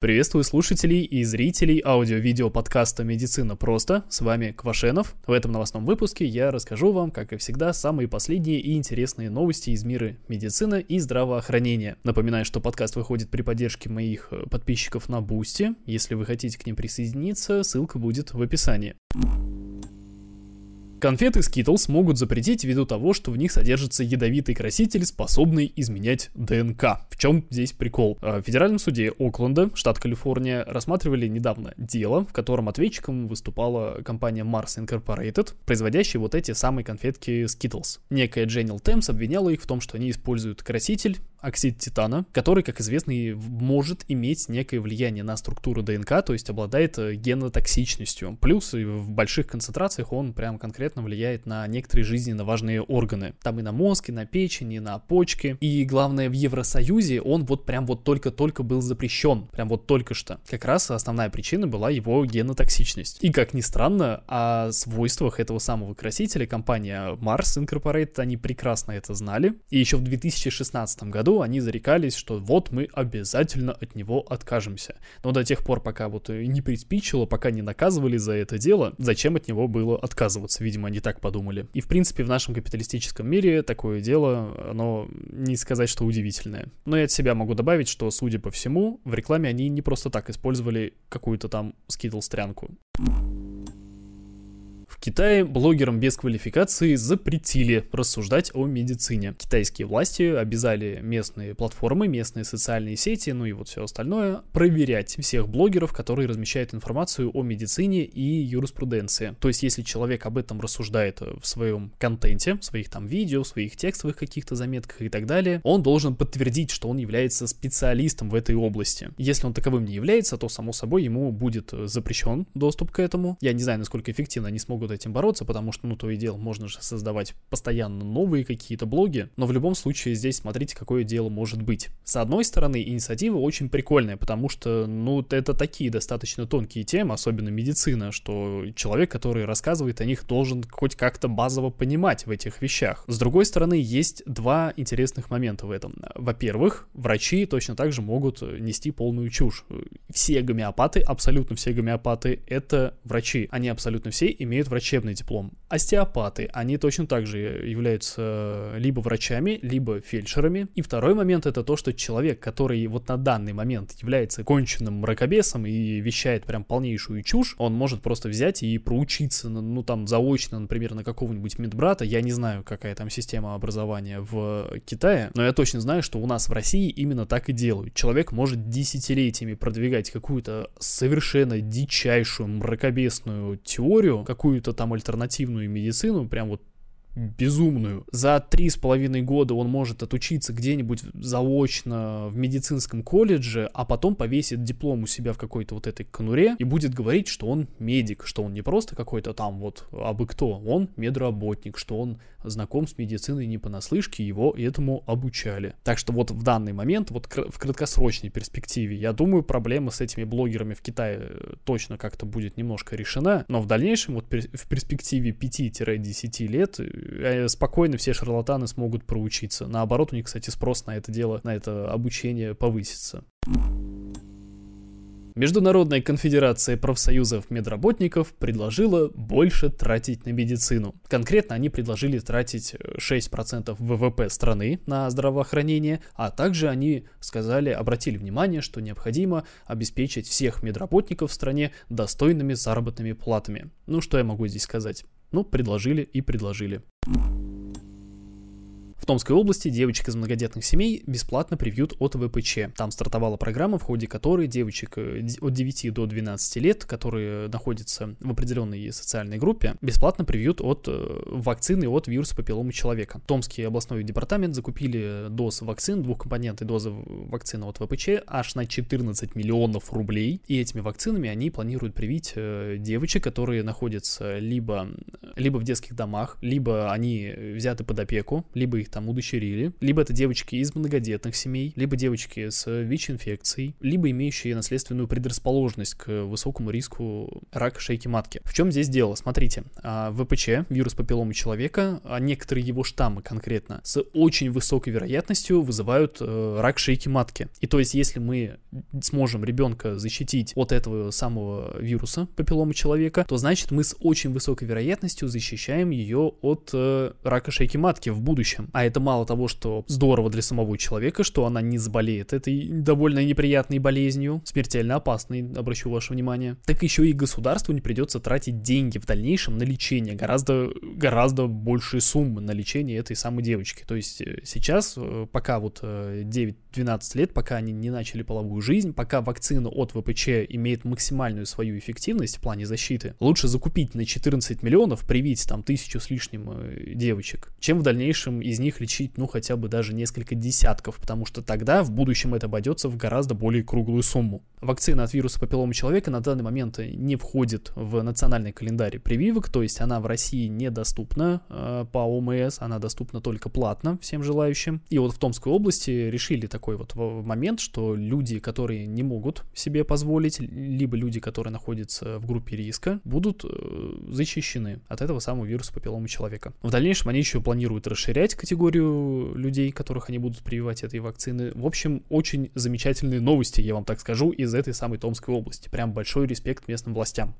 Приветствую слушателей и зрителей аудио-видео подкаста «Медицина просто». С вами Квашенов. В этом новостном выпуске я расскажу вам, как и всегда, самые последние и интересные новости из мира медицины и здравоохранения. Напоминаю, что подкаст выходит при поддержке моих э, подписчиков на Boosty. Если вы хотите к ним присоединиться, ссылка будет в описании. Конфеты Skittles могут запретить ввиду того, что в них содержится ядовитый краситель, способный изменять ДНК. В чем здесь прикол? А, в федеральном суде Окленда, штат Калифорния, рассматривали недавно дело, в котором ответчиком выступала компания Mars Incorporated, производящая вот эти самые конфетки Skittles. Некая Дженнил Темс обвиняла их в том, что они используют краситель, оксид титана, который, как известно, может иметь некое влияние на структуру ДНК, то есть обладает э, генотоксичностью. Плюс в больших концентрациях он прям конкретно влияет на некоторые жизненно важные органы. Там и на мозг, и на печень, и на почки. И главное, в Евросоюзе он вот прям вот только-только был запрещен. Прям вот только что. Как раз основная причина была его генотоксичность. И как ни странно, о свойствах этого самого красителя компания Mars Incorporated, они прекрасно это знали. И еще в 2016 году году они зарекались, что вот мы обязательно от него откажемся. Но до тех пор, пока вот не приспичило, пока не наказывали за это дело, зачем от него было отказываться? Видимо, они так подумали. И в принципе в нашем капиталистическом мире такое дело, оно не сказать, что удивительное. Но я от себя могу добавить, что, судя по всему, в рекламе они не просто так использовали какую-то там скидл-стрянку. Китае блогерам без квалификации запретили рассуждать о медицине. Китайские власти обязали местные платформы, местные социальные сети, ну и вот все остальное, проверять всех блогеров, которые размещают информацию о медицине и юриспруденции. То есть, если человек об этом рассуждает в своем контенте, в своих там видео, в своих текстовых каких-то заметках и так далее, он должен подтвердить, что он является специалистом в этой области. Если он таковым не является, то, само собой, ему будет запрещен доступ к этому. Я не знаю, насколько эффективно они смогут будут этим бороться, потому что, ну, то и дело, можно же создавать постоянно новые какие-то блоги, но в любом случае здесь смотрите, какое дело может быть. С одной стороны, инициатива очень прикольная, потому что, ну, это такие достаточно тонкие темы, особенно медицина, что человек, который рассказывает о них, должен хоть как-то базово понимать в этих вещах. С другой стороны, есть два интересных момента в этом. Во-первых, врачи точно так же могут нести полную чушь. Все гомеопаты, абсолютно все гомеопаты, это врачи. Они абсолютно все имеют врачебный врачебный диплом. Остеопаты, они точно так же являются либо врачами, либо фельдшерами. И второй момент это то, что человек, который вот на данный момент является конченным мракобесом и вещает прям полнейшую чушь, он может просто взять и проучиться, ну там заочно, например, на какого-нибудь медбрата. Я не знаю, какая там система образования в Китае, но я точно знаю, что у нас в России именно так и делают. Человек может десятилетиями продвигать какую-то совершенно дичайшую мракобесную теорию, какую-то какую-то там альтернативную медицину, прям вот безумную. За три с половиной года он может отучиться где-нибудь заочно в медицинском колледже, а потом повесит диплом у себя в какой-то вот этой конуре и будет говорить, что он медик, что он не просто какой-то там вот абы кто, он медработник, что он знаком с медициной не понаслышке, его этому обучали. Так что вот в данный момент, вот в краткосрочной перспективе, я думаю, проблема с этими блогерами в Китае э, точно как-то будет немножко решена, но в дальнейшем, вот в перспективе 5-10 лет, э, спокойно все шарлатаны смогут проучиться. Наоборот, у них, кстати, спрос на это дело, на это обучение повысится. Международная конфедерация профсоюзов медработников предложила больше тратить на медицину. Конкретно они предложили тратить 6% ВВП страны на здравоохранение, а также они сказали, обратили внимание, что необходимо обеспечить всех медработников в стране достойными заработными платами. Ну что я могу здесь сказать? Ну, предложили и предложили. Томской области девочек из многодетных семей бесплатно привьют от ВПЧ. Там стартовала программа, в ходе которой девочек э, от 9 до 12 лет, которые находятся в определенной социальной группе, бесплатно привьют от э, вакцины от вируса папилломы человека. Томский областной департамент закупили доз вакцин, двухкомпонентной дозы вакцины от ВПЧ аж на 14 миллионов рублей. И этими вакцинами они планируют привить э, девочек, которые находятся либо, либо в детских домах, либо они взяты под опеку, либо их там там удочерили, либо это девочки из многодетных семей, либо девочки с ВИЧ-инфекцией, либо имеющие наследственную предрасположенность к высокому риску рака шейки матки. В чем здесь дело? Смотрите, а, ВПЧ, вирус папилломы человека, а некоторые его штаммы конкретно, с очень высокой вероятностью вызывают э, рак шейки матки. И то есть, если мы сможем ребенка защитить от этого самого вируса папилломы человека, то значит мы с очень высокой вероятностью защищаем ее от э, рака шейки матки в будущем. А это мало того, что здорово для самого человека, что она не заболеет этой довольно неприятной болезнью, смертельно опасной, обращу ваше внимание, так еще и государству не придется тратить деньги в дальнейшем на лечение, гораздо, гораздо большие суммы на лечение этой самой девочки. То есть э, сейчас, э, пока вот 9-12 лет, пока они не начали половую жизнь, пока вакцина от ВПЧ имеет максимальную свою эффективность в плане защиты, лучше закупить на 14 миллионов, привить там тысячу с лишним э, девочек, чем в дальнейшем из них лечить, ну, хотя бы даже несколько десятков, потому что тогда в будущем это обойдется в гораздо более круглую сумму. Вакцина от вируса папиллома человека на данный момент не входит в национальный календарь прививок, то есть она в России недоступна э, по ОМС, она доступна только платно всем желающим. И вот в Томской области решили такой вот момент, что люди, которые не могут себе позволить, либо люди, которые находятся в группе риска, будут э, защищены от этого самого вируса папиллома человека. В дальнейшем они еще планируют расширять категорию людей, которых они будут прививать этой вакцины. В общем, очень замечательные новости, я вам так скажу, из этой самой Томской области. Прям большой респект местным властям.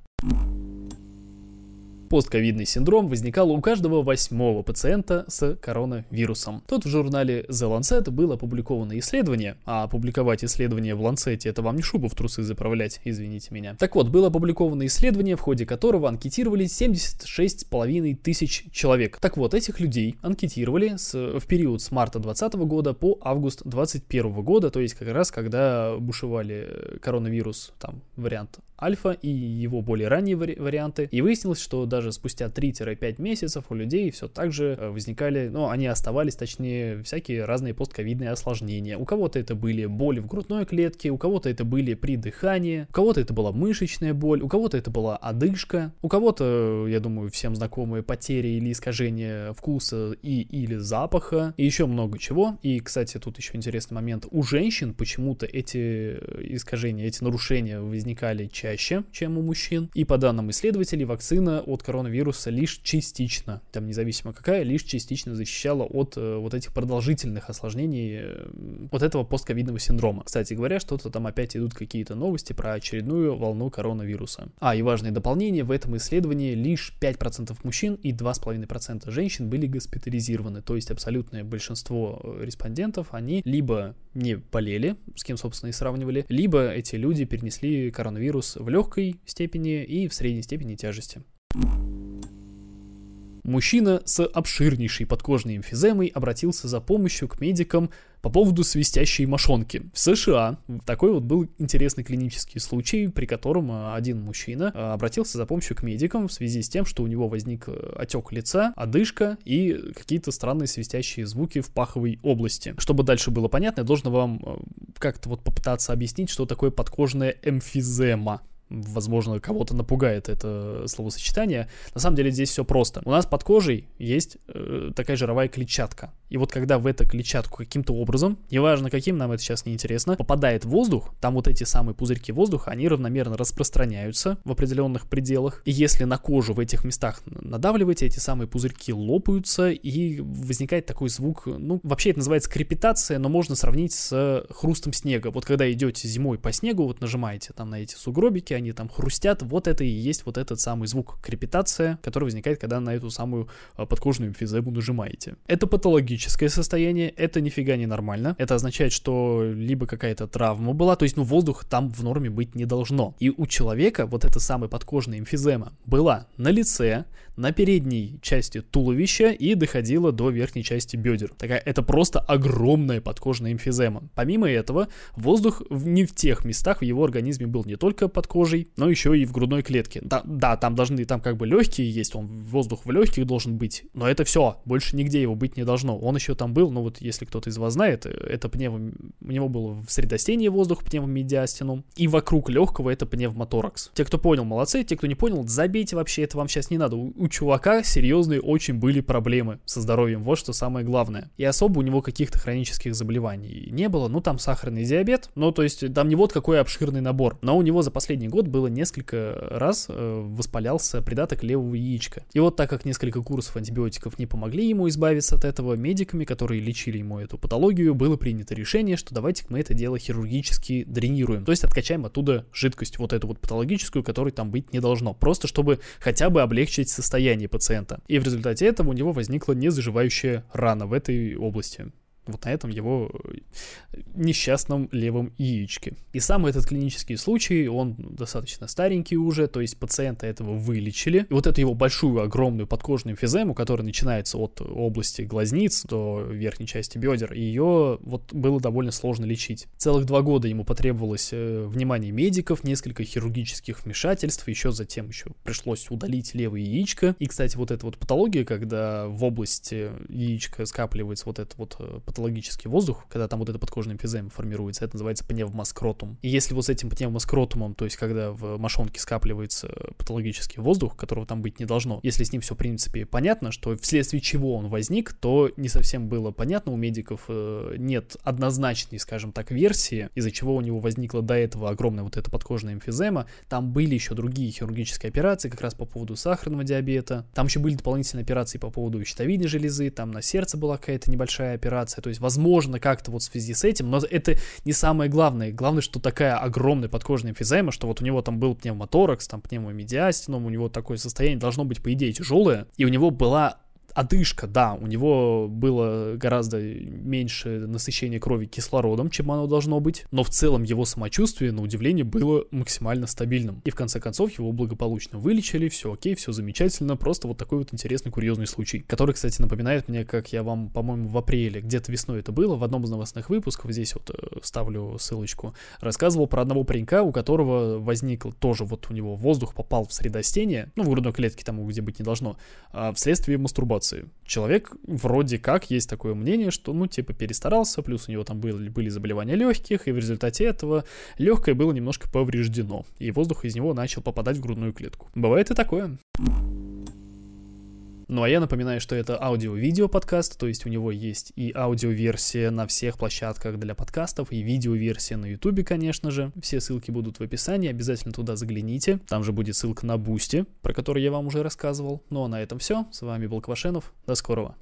Постковидный синдром возникал у каждого восьмого пациента с коронавирусом. Тут в журнале The Lancet было опубликовано исследование, а опубликовать исследование в Lancet это вам не шубу в трусы заправлять, извините меня. Так вот, было опубликовано исследование, в ходе которого анкетировали 76,5 тысяч человек. Так вот, этих людей анкетировали с, в период с марта 2020 года по август 2021 года, то есть как раз когда бушевали коронавирус, там вариант альфа и его более ранние вари- варианты. И выяснилось, что даже спустя 3-5 месяцев у людей все так же э, возникали, ну, они оставались, точнее, всякие разные постковидные осложнения. У кого-то это были боли в грудной клетке, у кого-то это были при дыхании, у кого-то это была мышечная боль, у кого-то это была одышка, у кого-то, я думаю, всем знакомые потери или искажения вкуса и или запаха, и еще много чего. И, кстати, тут еще интересный момент. У женщин почему-то эти искажения, эти нарушения возникали чаще, чем у мужчин. И по данным исследователей, вакцина от коронавируса лишь частично, там независимо какая, лишь частично защищала от э, вот этих продолжительных осложнений э, вот этого постковидного синдрома. Кстати говоря, что-то там опять идут какие-то новости про очередную волну коронавируса. А, и важное дополнение, в этом исследовании лишь 5% мужчин и 2,5% женщин были госпитализированы, то есть абсолютное большинство э, респондентов, они либо не болели, с кем, собственно, и сравнивали, либо эти люди перенесли коронавирус в легкой степени и в средней степени тяжести. Мужчина с обширнейшей подкожной эмфиземой обратился за помощью к медикам по поводу свистящей мошонки. В США такой вот был интересный клинический случай, при котором а, один мужчина а, обратился за помощью к медикам в связи с тем, что у него возник э, отек лица, одышка и какие-то странные свистящие звуки в паховой области. Чтобы дальше было понятно, я должен вам э, как-то вот попытаться объяснить, что такое подкожная эмфизема возможно, кого-то напугает это словосочетание. На самом деле здесь все просто. У нас под кожей есть э, такая жировая клетчатка. И вот когда в эту клетчатку каким-то образом, неважно каким, нам это сейчас не интересно, попадает воздух, там вот эти самые пузырьки воздуха, они равномерно распространяются в определенных пределах. И если на кожу в этих местах надавливать, эти самые пузырьки лопаются, и возникает такой звук, ну, вообще это называется крепитация, но можно сравнить с хрустом снега. Вот когда идете зимой по снегу, вот нажимаете там на эти сугробики, они там хрустят, вот это и есть вот этот самый звук крепитация, который возникает, когда на эту самую а, подкожную эмфизему нажимаете. Это патологическое состояние, это нифига не нормально. Это означает, что либо какая-то травма была, то есть, ну, воздух там в норме быть не должно. И у человека вот эта самая подкожная эмфизема была на лице, на передней части туловища и доходила до верхней части бедер. Такая, это просто огромная подкожная эмфизема. Помимо этого, воздух не в тех местах в его организме был не только под кожей, но еще и в грудной клетке. Да, да, там должны, там как бы легкие есть, он воздух в легких должен быть, но это все, больше нигде его быть не должно. Он еще там был, но вот если кто-то из вас знает, это пневм... у него было в средостении воздух пневмомедиастинум, и вокруг легкого это пневмоторакс. Те, кто понял, молодцы, те, кто не понял, забейте вообще, это вам сейчас не надо. У, у чувака серьезные очень были проблемы со здоровьем, вот что самое главное. И особо у него каких-то хронических заболеваний не было, ну там сахарный диабет, ну то есть там не вот какой обширный набор, но у него за последний год было несколько раз э, воспалялся придаток левого яичка. И вот так как несколько курсов антибиотиков не помогли ему избавиться от этого, медиками, которые лечили ему эту патологию, было принято решение, что давайте мы это дело хирургически дренируем, то есть откачаем оттуда жидкость вот эту вот патологическую, которой там быть не должно, просто чтобы хотя бы облегчить состояние пациента. И в результате этого у него возникла незаживающая рана в этой области вот на этом его э, несчастном левом яичке. И сам этот клинический случай, он достаточно старенький уже, то есть пациента этого вылечили. И вот эту его большую, огромную подкожную эмфизему, которая начинается от области глазниц до верхней части бедер, ее вот было довольно сложно лечить. Целых два года ему потребовалось э, внимание медиков, несколько хирургических вмешательств, еще затем еще пришлось удалить левое яичко. И, кстати, вот эта вот патология, когда в области яичка скапливается вот это вот э, патологический воздух, когда там вот эта подкожная эмфизема формируется, это называется пневмоскротум. И если вот с этим пневмоскротумом, то есть когда в мошонке скапливается патологический воздух, которого там быть не должно, если с ним все в принципе понятно, что вследствие чего он возник, то не совсем было понятно, у медиков э, нет однозначной, скажем так, версии, из-за чего у него возникла до этого огромная вот эта подкожная эмфизема. Там были еще другие хирургические операции, как раз по поводу сахарного диабета. Там еще были дополнительные операции по поводу щитовидной железы, там на сердце была какая-то небольшая операция, то есть, возможно, как-то вот в связи с этим, но это не самое главное. Главное, что такая огромная подкожная эмфизема, что вот у него там был пневмоторакс, там пневмомедиастином, у него такое состояние должно быть, по идее, тяжелое, и у него была одышка, да, у него было гораздо меньше насыщения крови кислородом, чем оно должно быть, но в целом его самочувствие, на удивление, было максимально стабильным. И в конце концов его благополучно вылечили, все окей, все замечательно, просто вот такой вот интересный курьезный случай, который, кстати, напоминает мне, как я вам, по-моему, в апреле, где-то весной это было, в одном из новостных выпусков, здесь вот э, вставлю ссылочку, рассказывал про одного паренька, у которого возник тоже вот у него воздух попал в средостение, ну, в грудной клетке тому, где быть не должно, а вследствие мастурбации эмоции. Человек вроде как есть такое мнение, что, ну, типа, перестарался, плюс у него там были, были заболевания легких, и в результате этого легкое было немножко повреждено, и воздух из него начал попадать в грудную клетку. Бывает и такое. Ну а я напоминаю, что это аудио-видео подкаст, то есть у него есть и аудиоверсия на всех площадках для подкастов, и видеоверсия на ютубе, конечно же. Все ссылки будут в описании, обязательно туда загляните. Там же будет ссылка на Boosty, про который я вам уже рассказывал. Ну а на этом все. С вами был Квашенов. До скорого.